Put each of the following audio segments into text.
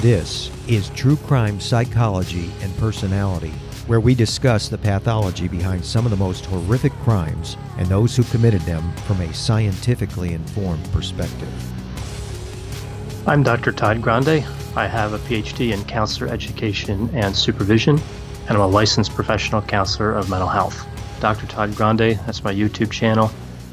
This is True Crime Psychology and Personality, where we discuss the pathology behind some of the most horrific crimes and those who committed them from a scientifically informed perspective. I'm Dr. Todd Grande. I have a PhD in counselor education and supervision, and I'm a licensed professional counselor of mental health. Dr. Todd Grande, that's my YouTube channel.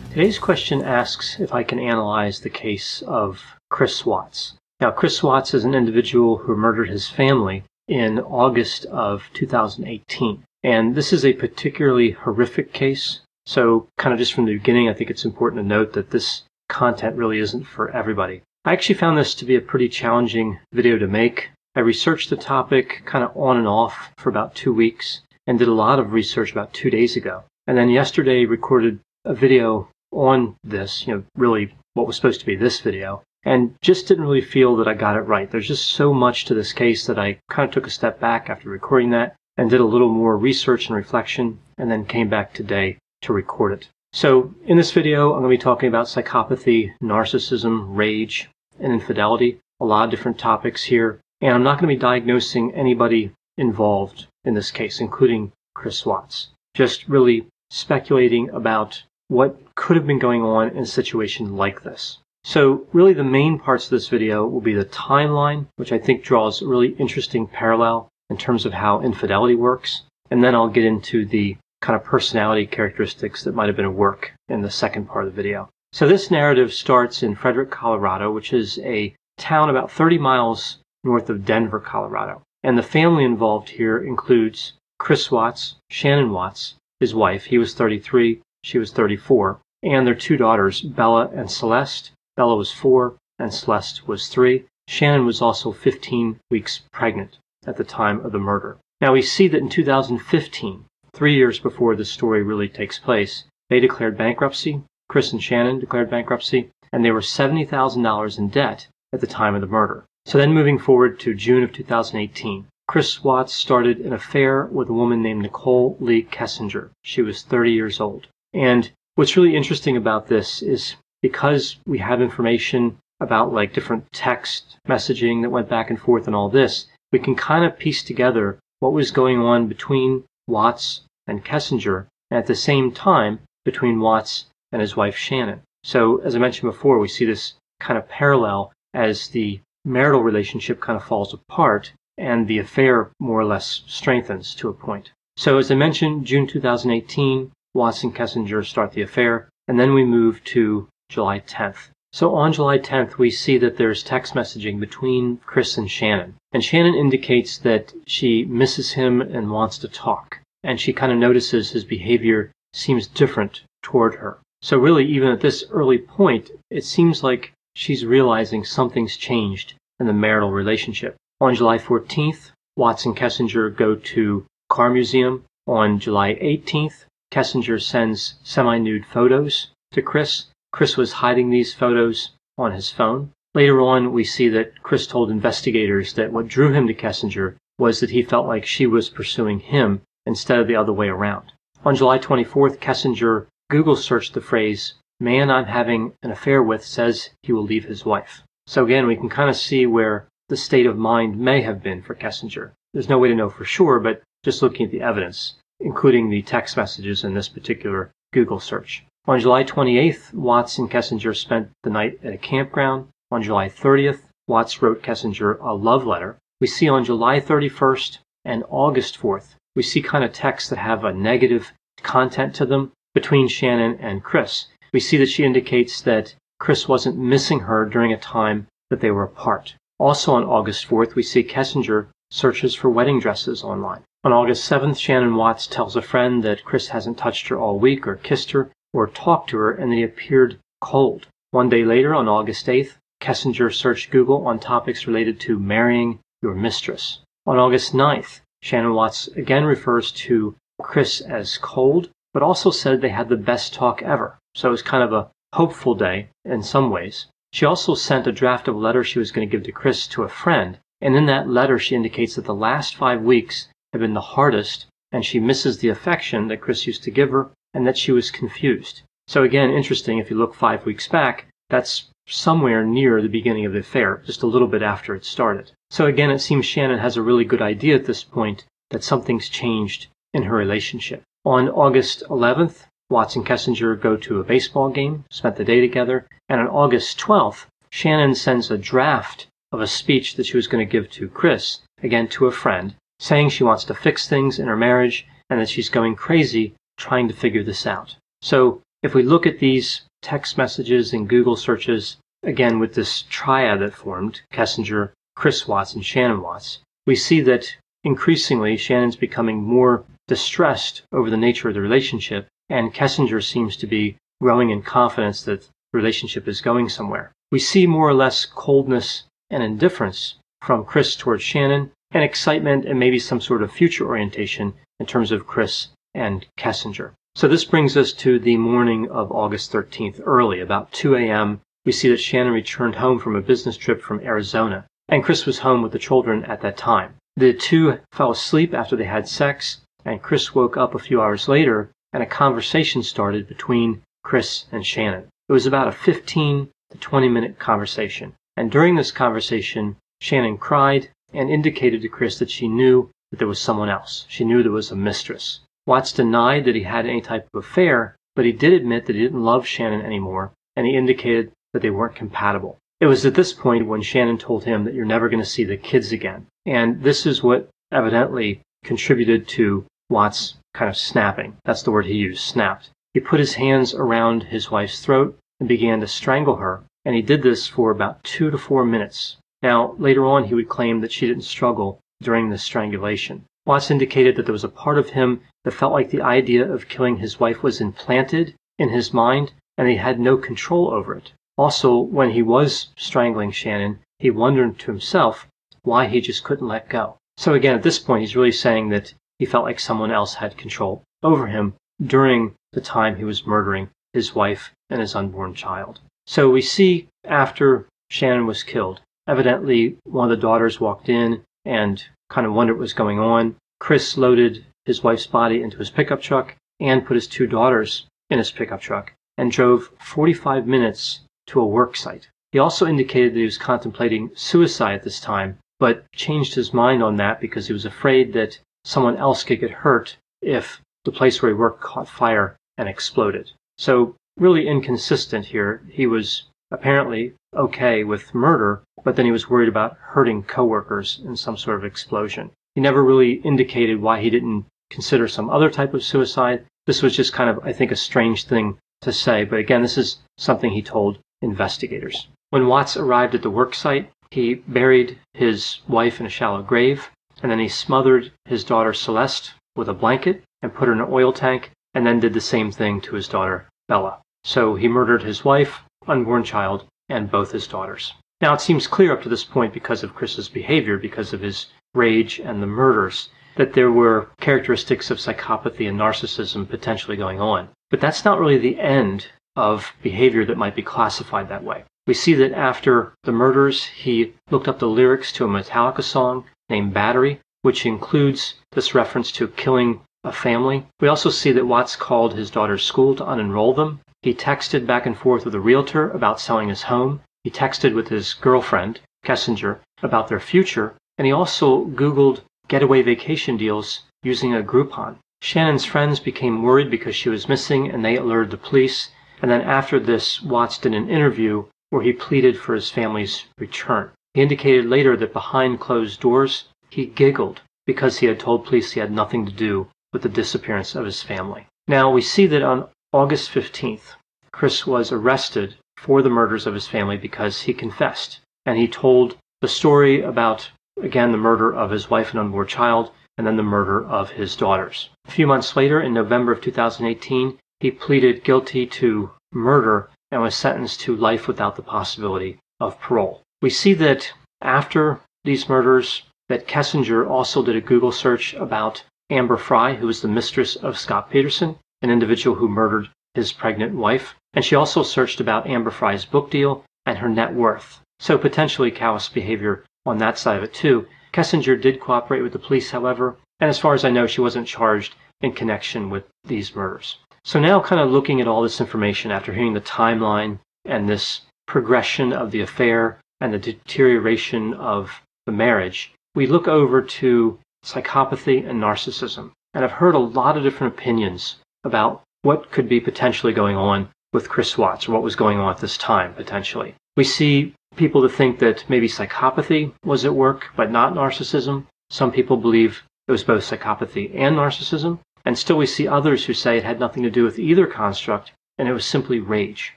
Today's question asks if I can analyze the case of Chris Watts. Now, Chris Watts is an individual who murdered his family in August of 2018. And this is a particularly horrific case. So, kind of just from the beginning, I think it's important to note that this content really isn't for everybody. I actually found this to be a pretty challenging video to make. I researched the topic kind of on and off for about two weeks and did a lot of research about two days ago. And then yesterday recorded a video on this, you know, really what was supposed to be this video and just didn't really feel that I got it right. There's just so much to this case that I kind of took a step back after recording that and did a little more research and reflection and then came back today to record it. So in this video, I'm going to be talking about psychopathy, narcissism, rage, and infidelity. A lot of different topics here. And I'm not going to be diagnosing anybody involved in this case, including Chris Watts. Just really speculating about what could have been going on in a situation like this. So really the main parts of this video will be the timeline, which I think draws a really interesting parallel in terms of how infidelity works. And then I'll get into the kind of personality characteristics that might have been at work in the second part of the video. So this narrative starts in Frederick, Colorado, which is a town about 30 miles north of Denver, Colorado. And the family involved here includes Chris Watts, Shannon Watts, his wife. He was 33, she was 34, and their two daughters, Bella and Celeste, Bella was four and Celeste was three. Shannon was also 15 weeks pregnant at the time of the murder. Now we see that in 2015, three years before this story really takes place, they declared bankruptcy. Chris and Shannon declared bankruptcy, and they were $70,000 in debt at the time of the murder. So then moving forward to June of 2018, Chris Watts started an affair with a woman named Nicole Lee Kessinger. She was 30 years old. And what's really interesting about this is because we have information about like different text messaging that went back and forth and all this, we can kind of piece together what was going on between Watts and Kessinger, and at the same time between Watts and his wife Shannon. So, as I mentioned before, we see this kind of parallel as the marital relationship kind of falls apart and the affair more or less strengthens to a point. So, as I mentioned, June 2018, Watts and Kessinger start the affair, and then we move to July 10th. So on July 10th, we see that there's text messaging between Chris and Shannon. And Shannon indicates that she misses him and wants to talk. And she kind of notices his behavior seems different toward her. So really, even at this early point, it seems like she's realizing something's changed in the marital relationship. On July 14th, Watts and Kessinger go to car museum. On July 18th, Kessinger sends semi-nude photos to Chris Chris was hiding these photos on his phone. Later on, we see that Chris told investigators that what drew him to Kessinger was that he felt like she was pursuing him instead of the other way around. On July 24th, Kessinger Google searched the phrase, man I'm having an affair with says he will leave his wife. So again, we can kind of see where the state of mind may have been for Kessinger. There's no way to know for sure, but just looking at the evidence, including the text messages in this particular Google search. On July 28th, Watts and Kessinger spent the night at a campground. On July 30th, Watts wrote Kessinger a love letter. We see on July 31st and August 4th, we see kind of texts that have a negative content to them between Shannon and Chris. We see that she indicates that Chris wasn't missing her during a time that they were apart. Also on August 4th, we see Kessinger searches for wedding dresses online. On August 7th, Shannon Watts tells a friend that Chris hasn't touched her all week or kissed her or talked to her and he appeared cold. One day later, on August 8th, Kessinger searched Google on topics related to marrying your mistress. On August 9th, Shannon Watts again refers to Chris as cold, but also said they had the best talk ever. So it was kind of a hopeful day in some ways. She also sent a draft of a letter she was going to give to Chris to a friend, and in that letter she indicates that the last five weeks have been the hardest and she misses the affection that Chris used to give her and that she was confused. So again, interesting, if you look five weeks back, that's somewhere near the beginning of the affair, just a little bit after it started. So again, it seems Shannon has a really good idea at this point that something's changed in her relationship. On August 11th, Watts and Kessinger go to a baseball game, spent the day together, and on August 12th, Shannon sends a draft of a speech that she was going to give to Chris, again to a friend, saying she wants to fix things in her marriage and that she's going crazy trying to figure this out. So if we look at these text messages and Google searches, again with this triad that formed, Kessinger, Chris Watts, and Shannon Watts, we see that increasingly Shannon's becoming more distressed over the nature of the relationship and Kessinger seems to be growing in confidence that the relationship is going somewhere. We see more or less coldness and indifference from Chris towards Shannon, and excitement and maybe some sort of future orientation in terms of Chris and Kessinger. So this brings us to the morning of August 13th, early, about 2 a.m. We see that Shannon returned home from a business trip from Arizona, and Chris was home with the children at that time. The two fell asleep after they had sex, and Chris woke up a few hours later and a conversation started between Chris and Shannon. It was about a 15 to 20 minute conversation. And during this conversation, Shannon cried and indicated to Chris that she knew that there was someone else. She knew there was a mistress. Watts denied that he had any type of affair, but he did admit that he didn't love Shannon anymore, and he indicated that they weren't compatible. It was at this point when Shannon told him that you're never going to see the kids again. And this is what evidently contributed to Watts kind of snapping. That's the word he used, snapped. He put his hands around his wife's throat and began to strangle her, and he did this for about two to four minutes. Now, later on, he would claim that she didn't struggle during the strangulation. Watts indicated that there was a part of him that felt like the idea of killing his wife was implanted in his mind and he had no control over it. Also, when he was strangling Shannon, he wondered to himself why he just couldn't let go. So again, at this point, he's really saying that he felt like someone else had control over him during the time he was murdering his wife and his unborn child. So we see after Shannon was killed, evidently one of the daughters walked in and kind of wondered what was going on. Chris loaded his wife's body into his pickup truck and put his two daughters in his pickup truck and drove 45 minutes to a work site. He also indicated that he was contemplating suicide at this time, but changed his mind on that because he was afraid that someone else could get hurt if the place where he worked caught fire and exploded. So really inconsistent here. He was apparently okay with murder, but then he was worried about hurting coworkers in some sort of explosion. He never really indicated why he didn't consider some other type of suicide. This was just kind of, I think, a strange thing to say, but again, this is something he told investigators. When Watts arrived at the work site, he buried his wife in a shallow grave and then he smothered his daughter Celeste with a blanket and put her in an oil tank, and then did the same thing to his daughter Bella. So he murdered his wife, unborn child, and both his daughters. Now it seems clear up to this point because of Chris's behavior, because of his rage and the murders, that there were characteristics of psychopathy and narcissism potentially going on. But that's not really the end of behavior that might be classified that way. We see that after the murders, he looked up the lyrics to a Metallica song named Battery, which includes this reference to killing a family. We also see that Watts called his daughter's school to unenroll them. He texted back and forth with a realtor about selling his home. He texted with his girlfriend, Kessinger, about their future. And he also Googled getaway vacation deals using a Groupon. Shannon's friends became worried because she was missing and they alerted the police. And then after this, Watts did an interview where he pleaded for his family's return. He indicated later that behind closed doors, he giggled because he had told police he had nothing to do with the disappearance of his family. Now, we see that on August 15th, Chris was arrested for the murders of his family because he confessed. And he told the story about, again, the murder of his wife and unborn child, and then the murder of his daughters. A few months later, in November of 2018, he pleaded guilty to murder and was sentenced to life without the possibility of parole. We see that after these murders, that Kessinger also did a Google search about Amber Frey, who was the mistress of Scott Peterson, an individual who murdered his pregnant wife. And she also searched about Amber Frey's book deal and her net worth. So potentially callous behavior on that side of it too. Kessinger did cooperate with the police, however, and as far as I know, she wasn't charged in connection with these murders. So now kind of looking at all this information after hearing the timeline and this progression of the affair and the deterioration of the marriage, we look over to psychopathy, and narcissism. And I've heard a lot of different opinions about what could be potentially going on with Chris Watts, or what was going on at this time, potentially. We see people that think that maybe psychopathy was at work, but not narcissism. Some people believe it was both psychopathy and narcissism. And still, we see others who say it had nothing to do with either construct, and it was simply rage.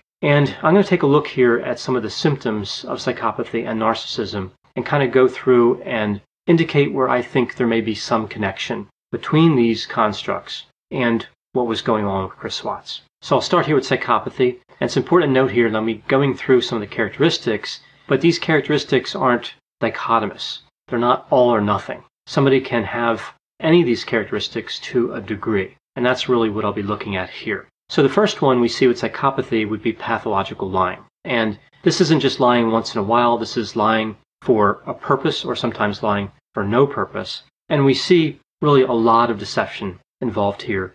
And I'm going to take a look here at some of the symptoms of psychopathy and narcissism and kind of go through and indicate where I think there may be some connection between these constructs and what was going on with Chris Watts. So I'll start here with psychopathy. And it's important to note here that I'm going through some of the characteristics, but these characteristics aren't dichotomous. They're not all or nothing. Somebody can have any of these characteristics to a degree. And that's really what I'll be looking at here. So the first one we see with psychopathy would be pathological lying. And this isn't just lying once in a while, this is lying for a purpose or sometimes lying for no purpose. And we see really a lot of deception involved here.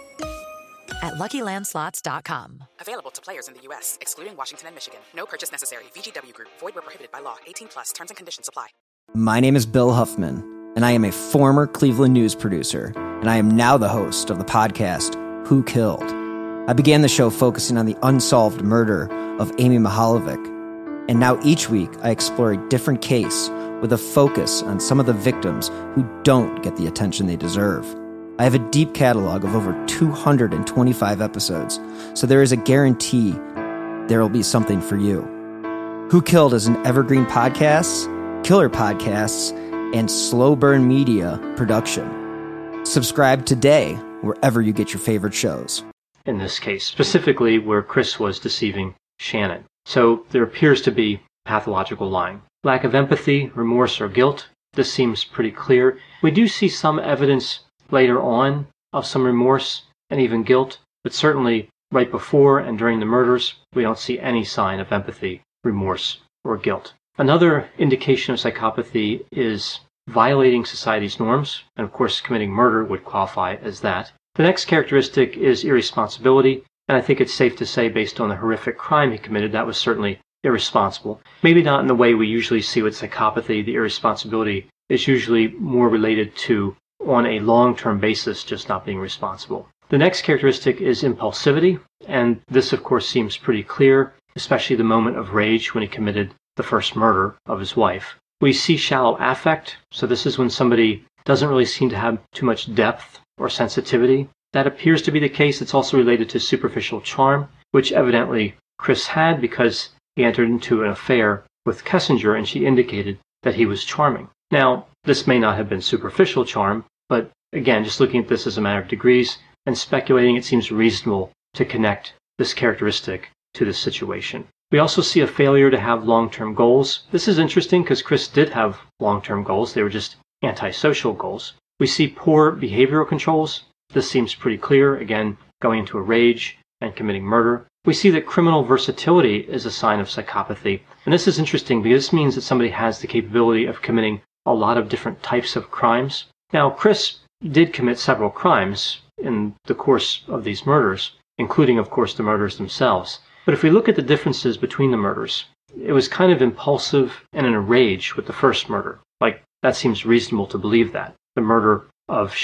at LuckyLandSlots.com. Available to players in the U.S., excluding Washington and Michigan. No purchase necessary. VGW Group. Void where prohibited by law. 18 plus. Terms and conditions apply. My name is Bill Huffman, and I am a former Cleveland news producer, and I am now the host of the podcast Who Killed. I began the show focusing on the unsolved murder of Amy Mihaljevic, and now each week I explore a different case with a focus on some of the victims who don't get the attention they deserve. I have a deep catalog of over 225 episodes, so there is a guarantee there will be something for you. Who Killed is an evergreen podcast, killer podcasts, and slow burn media production. Subscribe today wherever you get your favorite shows. In this case, specifically where Chris was deceiving Shannon. So there appears to be pathological lying. Lack of empathy, remorse, or guilt. This seems pretty clear. We do see some evidence later on of some remorse and even guilt, but certainly right before and during the murders, we don't see any sign of empathy, remorse, or guilt. Another indication of psychopathy is violating society's norms, and of course, committing murder would qualify as that. The next characteristic is irresponsibility, and I think it's safe to say, based on the horrific crime he committed, that was certainly irresponsible. Maybe not in the way we usually see with psychopathy. The irresponsibility is usually more related to on a long term basis just not being responsible. The next characteristic is impulsivity, and this, of course, seems pretty clear, especially the moment of rage when he committed the first murder of his wife. We see shallow affect, so this is when somebody doesn't really seem to have too much depth or sensitivity. That appears to be the case. It's also related to superficial charm, which evidently Chris had because he entered into an affair with Kessinger and she indicated that he was charming. Now, this may not have been superficial charm, but again, just looking at this as a matter of degrees and speculating, it seems reasonable to connect this characteristic to this situation. We also see a failure to have long term goals. This is interesting because Chris did have long term goals, they were just antisocial goals. We see poor behavioral controls. This seems pretty clear. Again, going into a rage and committing murder. We see that criminal versatility is a sign of psychopathy. And this is interesting because this means that somebody has the capability of committing a lot of different types of crimes Now, Chris did commit several crimes in the course of these murders, including, of course, the murders themselves. But if we look at the differences between the murders, it was kind of impulsive and in a rage with the first murder. Like, that seems reasonable to believe that. The murder of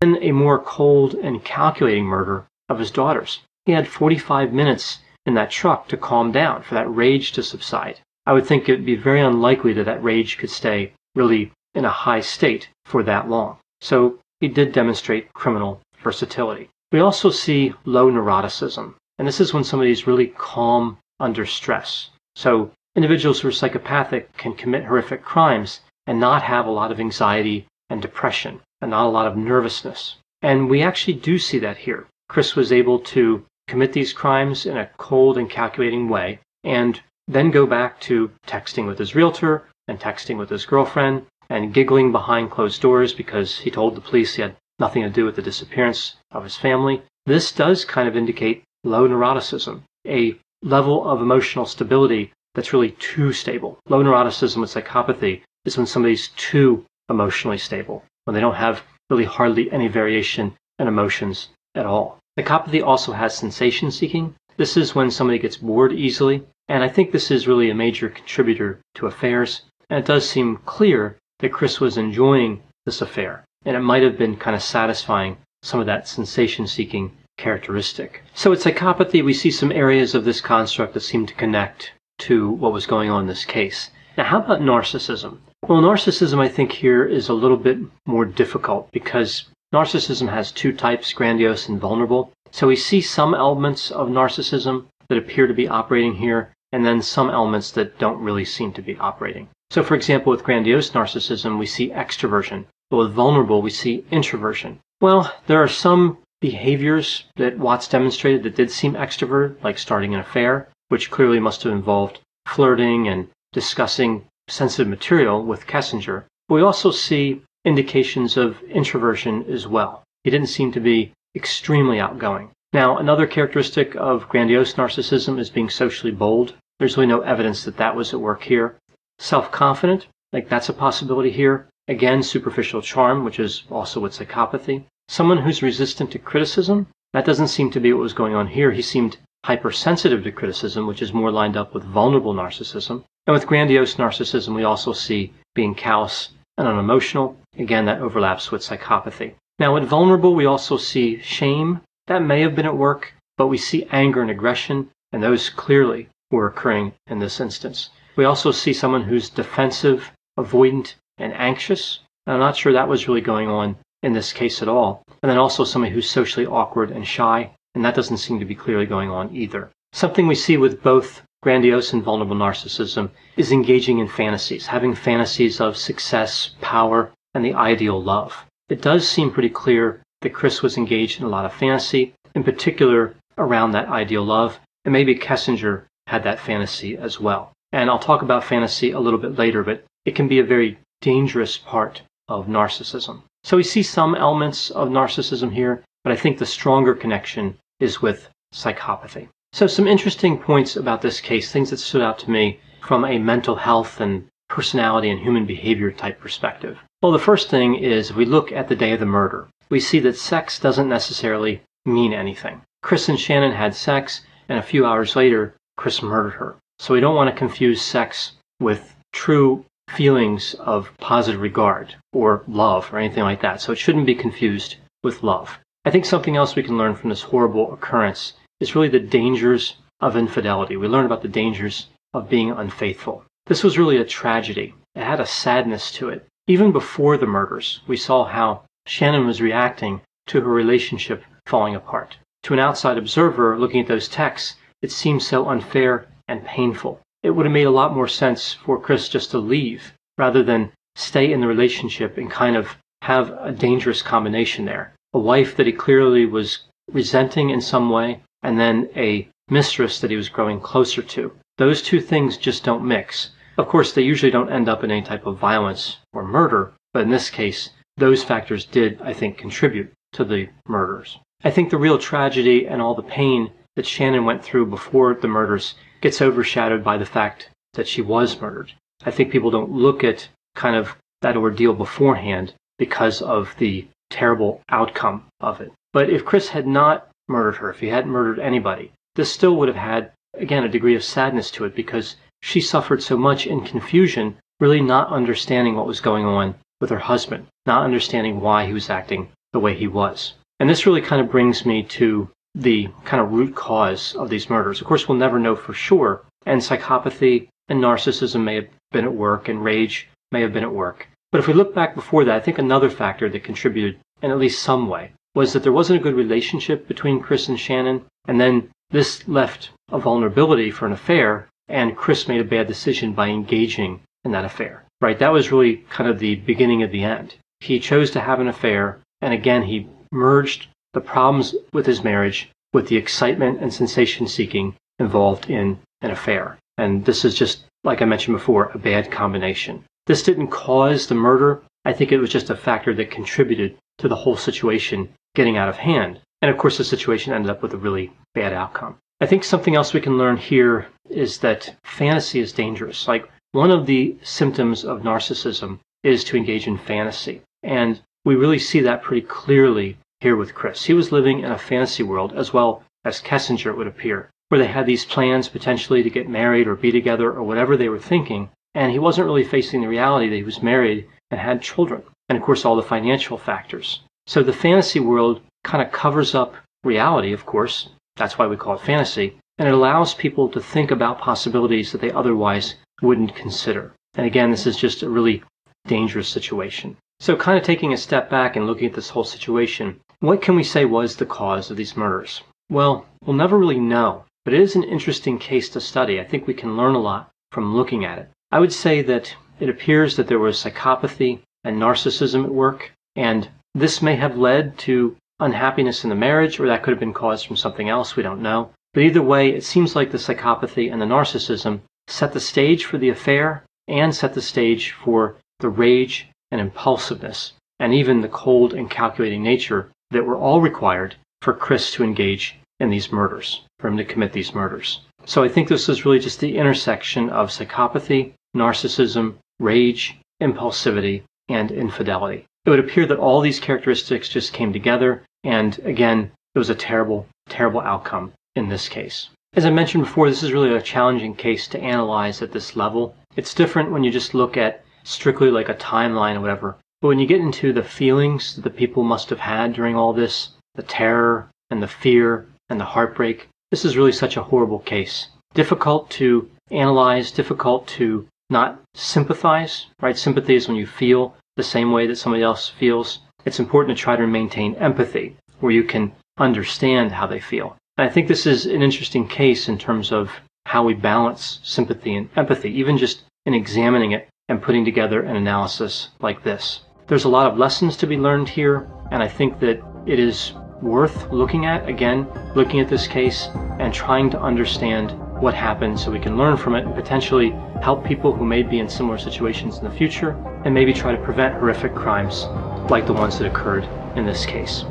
then a more cold and calculating murder of his daughters. He had 45 minutes in that truck to calm down, for that rage to subside. I would think it would be very unlikely that that rage could stay really in a high state for that long. So he did demonstrate criminal versatility. We also see low neuroticism, and this is when somebody is really calm under stress. So individuals who are psychopathic can commit horrific crimes and not have a lot of anxiety and depression and not a lot of nervousness. And we actually do see that here. Chris was able to commit these crimes in a cold and calculating way and then go back to texting with his realtor and texting with his girlfriend and giggling behind closed doors because he told the police he had nothing to do with the disappearance of his family. This does kind of indicate low neuroticism, a level of emotional stability that's really too stable. Low neuroticism with psychopathy is when somebody's too emotionally stable, when they don't have really hardly any variation in emotions at all. Psychopathy also has sensation seeking. This is when somebody gets bored easily, and I think this is really a major contributor to affairs. And it does seem clear that Chris was enjoying this affair, and it might have been kind of satisfying some of that sensation seeking characteristic. So with psychopathy, we see some areas of this construct that seem to connect to what was going on in this case. Now, how about narcissism? Well, narcissism, I think, here is a little bit more difficult because narcissism has two types, grandiose and vulnerable. So we see some elements of narcissism that appear to be operating here, and then some elements that don't really seem to be operating. So, for example, with grandiose narcissism, we see extroversion, but with vulnerable, we see introversion. Well, there are some behaviors that Watts demonstrated that did seem extrovert, like starting an affair, which clearly must have involved flirting and discussing sensitive material with Kessinger. But we also see indications of introversion as well. He didn't seem to be extremely outgoing. Now, another characteristic of grandiose narcissism is being socially bold. There's really no evidence that that was at work here. Self confident, like that's a possibility here. Again, superficial charm, which is also with psychopathy. Someone who's resistant to criticism, that doesn't seem to be what was going on here. He seemed hypersensitive to criticism, which is more lined up with vulnerable narcissism. And with grandiose narcissism, we also see being callous and unemotional. Again, that overlaps with psychopathy. Now, with vulnerable, we also see shame. That may have been at work, but we see anger and aggression, and those clearly were occurring in this instance. We also see someone who's defensive, avoidant, and anxious. And I'm not sure that was really going on in this case at all. And then also somebody who's socially awkward and shy, and that doesn't seem to be clearly going on either. Something we see with both grandiose and vulnerable narcissism is engaging in fantasies, having fantasies of success, power, and the ideal love. It does seem pretty clear that Chris was engaged in a lot of fantasy, in particular around that ideal love, and maybe Kessinger had that fantasy as well. And I'll talk about fantasy a little bit later, but it can be a very dangerous part of narcissism. So we see some elements of narcissism here, but I think the stronger connection is with psychopathy. So some interesting points about this case, things that stood out to me from a mental health and personality and human behavior type perspective. Well, the first thing is if we look at the day of the murder, we see that sex doesn't necessarily mean anything. Chris and Shannon had sex, and a few hours later, Chris murdered her. So we don't want to confuse sex with true feelings of positive regard or love or anything like that. So it shouldn't be confused with love. I think something else we can learn from this horrible occurrence is really the dangers of infidelity. We learn about the dangers of being unfaithful. This was really a tragedy. It had a sadness to it. Even before the murders, we saw how Shannon was reacting to her relationship falling apart. To an outside observer looking at those texts, it seemed so unfair and painful. It would have made a lot more sense for Chris just to leave rather than stay in the relationship and kind of have a dangerous combination there. A wife that he clearly was resenting in some way, and then a mistress that he was growing closer to. Those two things just don't mix. Of course, they usually don't end up in any type of violence or murder, but in this case, those factors did, I think, contribute to the murders. I think the real tragedy and all the pain that Shannon went through before the murders gets overshadowed by the fact that she was murdered. I think people don't look at kind of that ordeal beforehand because of the terrible outcome of it. But if Chris had not murdered her, if he hadn't murdered anybody, this still would have had, again, a degree of sadness to it because she suffered so much in confusion, really not understanding what was going on with her husband, not understanding why he was acting the way he was. And this really kind of brings me to the kind of root cause of these murders. Of course, we'll never know for sure, and psychopathy and narcissism may have been at work, and rage may have been at work. But if we look back before that, I think another factor that contributed in at least some way was that there wasn't a good relationship between Chris and Shannon, and then this left a vulnerability for an affair, and Chris made a bad decision by engaging in that affair. Right? That was really kind of the beginning of the end. He chose to have an affair, and again, he merged the problems with his marriage with the excitement and sensation seeking involved in an affair. And this is just, like I mentioned before, a bad combination. This didn't cause the murder. I think it was just a factor that contributed to the whole situation getting out of hand. And of course, the situation ended up with a really bad outcome. I think something else we can learn here is that fantasy is dangerous. Like one of the symptoms of narcissism is to engage in fantasy. And we really see that pretty clearly here with Chris. He was living in a fantasy world as well as Kessinger, it would appear, where they had these plans potentially to get married or be together or whatever they were thinking. And he wasn't really facing the reality that he was married and had children. And of course, all the financial factors. So the fantasy world kind of covers up reality, of course. That's why we call it fantasy. And it allows people to think about possibilities that they otherwise wouldn't consider. And again, this is just a really dangerous situation. So, kind of taking a step back and looking at this whole situation, what can we say was the cause of these murders? Well, we'll never really know, but it is an interesting case to study. I think we can learn a lot from looking at it. I would say that it appears that there was psychopathy and narcissism at work, and this may have led to unhappiness in the marriage, or that could have been caused from something else, we don't know. But either way, it seems like the psychopathy and the narcissism set the stage for the affair and set the stage for the rage and impulsiveness, and even the cold and calculating nature that were all required for Chris to engage in these murders, for him to commit these murders. So I think this is really just the intersection of psychopathy, narcissism, rage, impulsivity, and infidelity. It would appear that all these characteristics just came together, and again, it was a terrible, terrible outcome in this case. As I mentioned before, this is really a challenging case to analyze at this level. It's different when you just look at strictly like a timeline or whatever. But when you get into the feelings that the people must have had during all this, the terror and the fear and the heartbreak, this is really such a horrible case. Difficult to analyze, difficult to not sympathize, right? Sympathy is when you feel the same way that somebody else feels. It's important to try to maintain empathy where you can understand how they feel. And I think this is an interesting case in terms of how we balance sympathy and empathy, even just in examining it and putting together an analysis like this. There's a lot of lessons to be learned here, and I think that it is worth looking at, again, looking at this case and trying to understand what happened so we can learn from it and potentially help people who may be in similar situations in the future and maybe try to prevent horrific crimes like the ones that occurred in this case.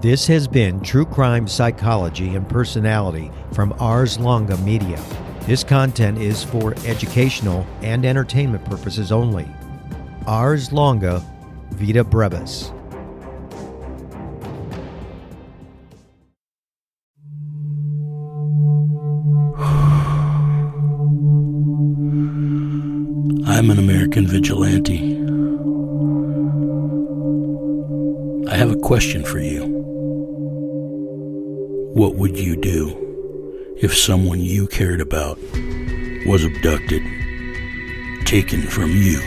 This has been True Crime Psychology and Personality from Ars Longa Media. This content is for educational and entertainment purposes only. Ars longa, vita brevis. I'm an American vigilante. I have a question for you. What would you do? if someone you cared about was abducted, taken from you,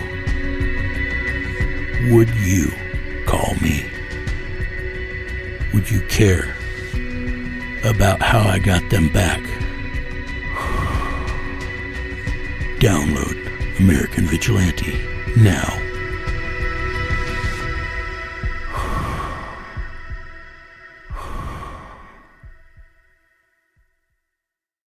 would you call me? Would you care about how I got them back? Download American Vigilante now.